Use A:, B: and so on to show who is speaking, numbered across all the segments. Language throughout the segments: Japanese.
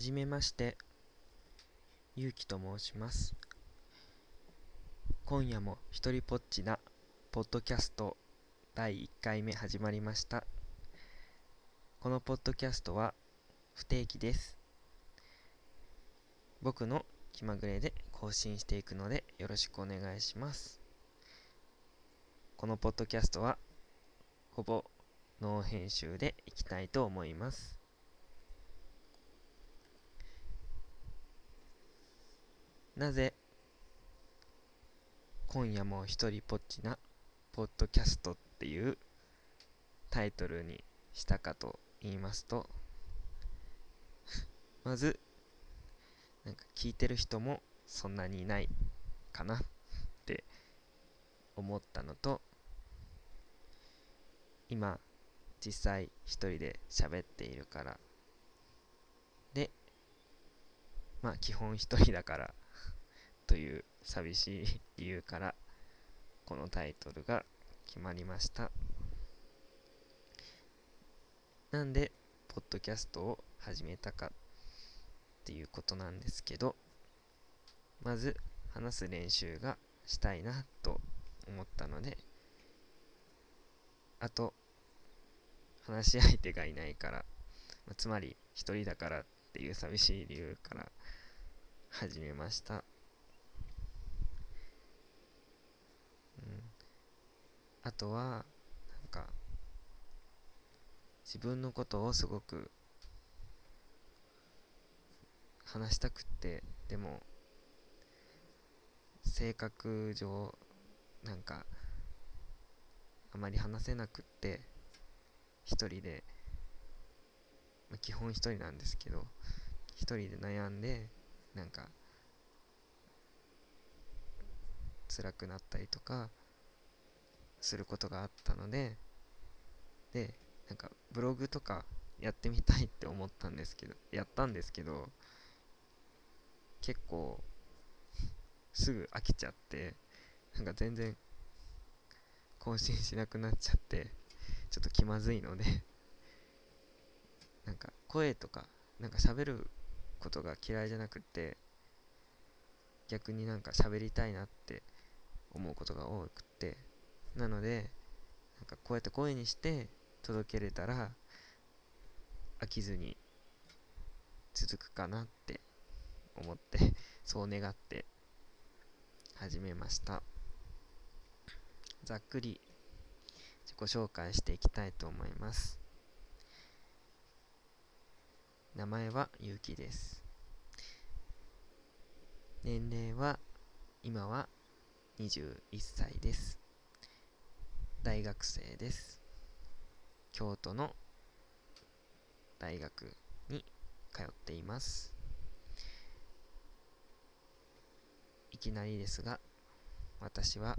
A: じめまして、ゆうきと申します。今夜も一人ぽっちなポッドキャスト第1回目始まりました。このポッドキャストは不定期です。僕の気まぐれで更新していくのでよろしくお願いします。このポッドキャストはほぼノー編集でいきたいと思います。なぜ今夜も一人ぽっちなポッドキャストっていうタイトルにしたかと言いますと まずなんか聞いてる人もそんなにいないかなって思ったのと今実際一人で喋っているから。でまあ基本一人だからという寂しい理由からこのタイトルが決まりました。なんでポッドキャストを始めたかっていうことなんですけどまず話す練習がしたいなと思ったのであと話し相手がいないから、まつまり一人だからっていう寂しい理由から始めましたうん、あとはなんか自分のことをすごく話したくってでも性格上なんかあまり話せなくって一人で、まあ、基本一人なんですけど一人で悩んでなんか辛くなったりとかすることがあったのででなんかブログとかやってみたいって思ったんですけどやったんですけど結構すぐ飽きちゃってなんか全然更新しなくなっちゃってちょっと気まずいのでなんか声とかなんか喋ることが嫌いじゃなくって逆になんか喋りたいなって思うことが多くてなのでなんかこうやって声にして届けれたら飽きずに続くかなって思ってそう願って始めました。ざっくり自己紹介していきたいと思います。名前はゆうきです。年齢は今は21歳です。大学生です。京都の大学に通っています。いきなりですが私は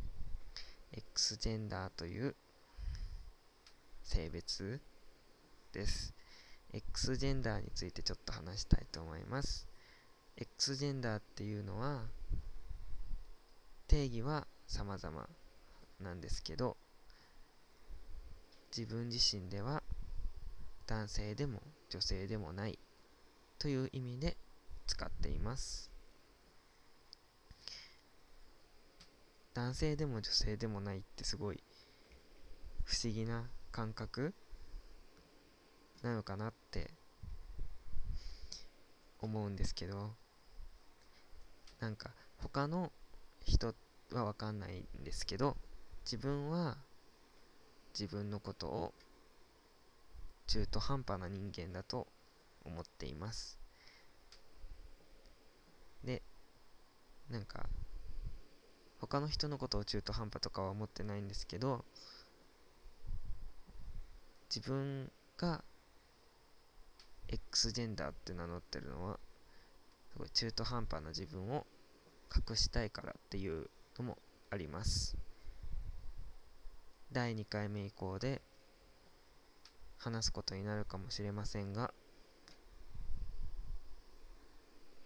A: X ジェンダーという性別です。X ジェンダーについてちょっと話したいと思います。X ジェンダーっていうのは定義は様々なんですけど自分自身では男性でも女性でもないという意味で使っています。男性でも女性でもないってすごい不思議な感覚なのかなって思うんですけどなんか他の人は分かんないんですけど自分は自分のことを中途半端な人間だと思っています。でなんか他の人のことを中途半端とかは思ってないんですけど自分が X ジェンダーって名乗ってるのはすごい中途半端な自分を隠したいからっていうのもあります。第2回目以降で話すことになるかもしれませんが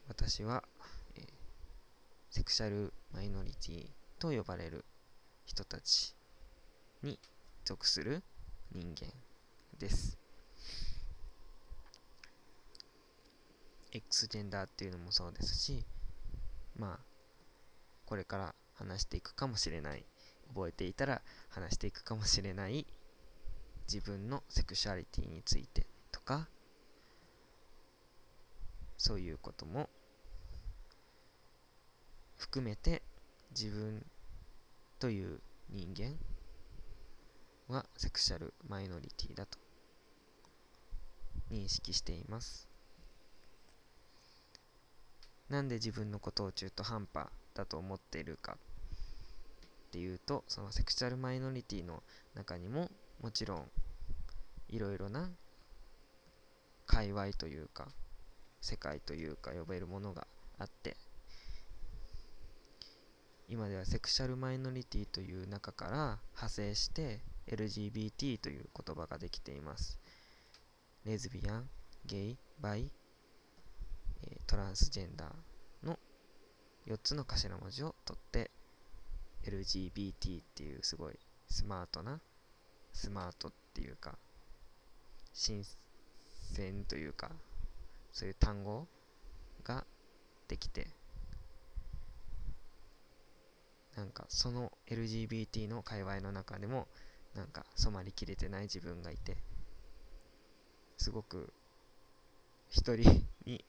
A: 私は、えーセクシャルマイノリティと呼ばれる人たちに属する人間です。X ジェンダーっていうのもそうですしまあこれから話していくかもしれない覚えていたら話していくかもしれない。自分のセクシュアリティについてとか。そういうことも。含めて自分という人間はセクシャルマイノリティだと。認識しています。なんで自分のことを中途半端だと思っているか。っていうとそのセクシャルマイノリティの中にももちろんいろいろな界隈というか世界というか呼べるものがあって今ではセクシャルマイノリティという中から派生して LGBT という言葉ができています。レズビアン、ゲイ、バイ、トランスジェンダーの4つの頭文字を取って LGBT っていうすごいスマートなスマートっていうか新鮮というかそういう単語ができてなんかその LGBT の界隈の中でもなんか染まりきれてない自分がいてすごく一人に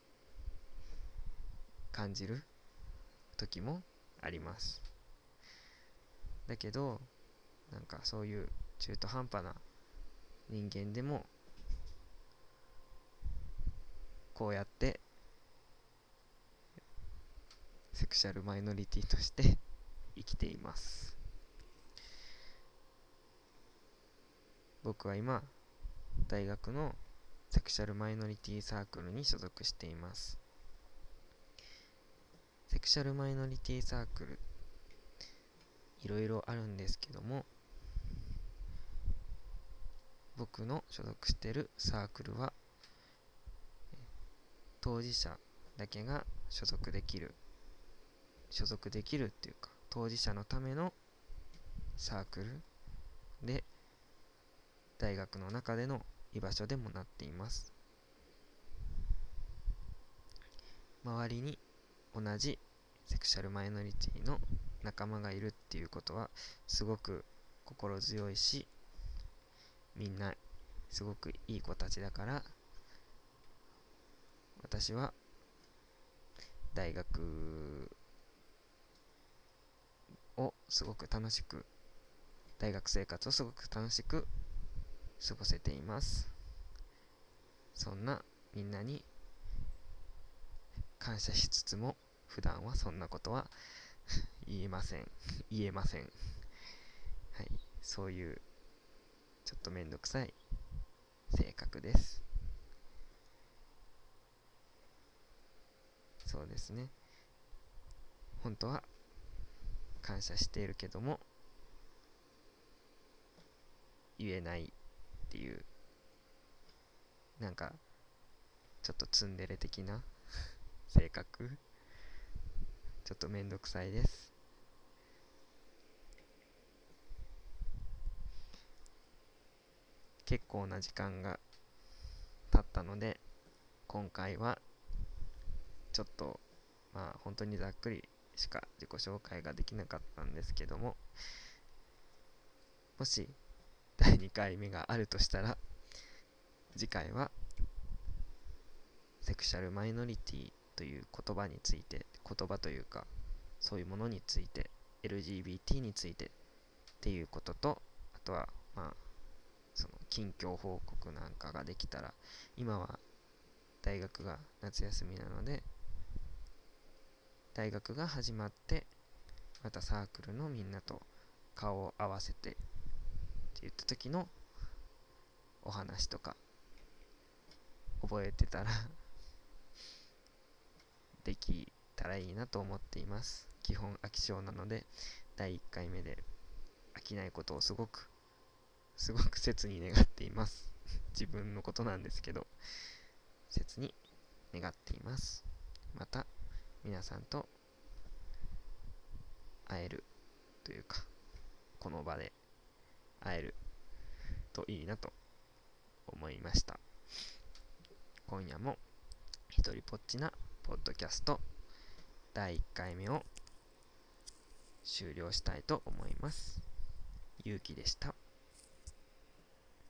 A: 感じる時もあります。だけどなんかそういう中途半端な人間でもこうやってセクシャルマイノリティとして 生きています。僕は今大学のセクシャルマイノリティサークルに所属しています。セクシャルマイノリティサークルいろいろあるんですけども僕の所属してるサークルは当事者だけが所属できる所属できるっていうか当事者のためのサークルで大学の中での居場所でもなっています。周りに同じセクシャルマイノリティの仲間がいるっていうことはすごく心強いしみんなすごくいい子たちだから私は大学をすごく楽しく大学生活をすごく楽しく過ごせています。そんなみんなに感謝しつつも普段はそんなことは 言えません。言えません。はい。そういうちょっとめんどくさい性格です。そうですね。本当は感謝しているけども言えないっていうなんかちょっとツンデレ的な性格ちょっとめんどくさいです。結構な時間が経ったので今回はちょっとまあ本当にざっくりしか自己紹介ができなかったんですけどももし第2回目があるとしたら次回はセクシャルマイノリティという言葉について言葉というかそういうものについて LGBT についてっていうこととあとはまあその近況報告なんかができたら今は大学が夏休みなので大学が始まってまたサークルのみんなと顔を合わせてって言った時のお話とか覚えてたらできたらいいなと思っています。基本飽き性なので第1回目で飽きないことをすごくすごく切に願っています。自分のことなんですけど切に願っています。また皆さんと会えるというかこの場で会えるといいなと思いました。今夜も一一人ぽっちなポッドキャスト第1回目を終了したいと思います。ゆうきでした。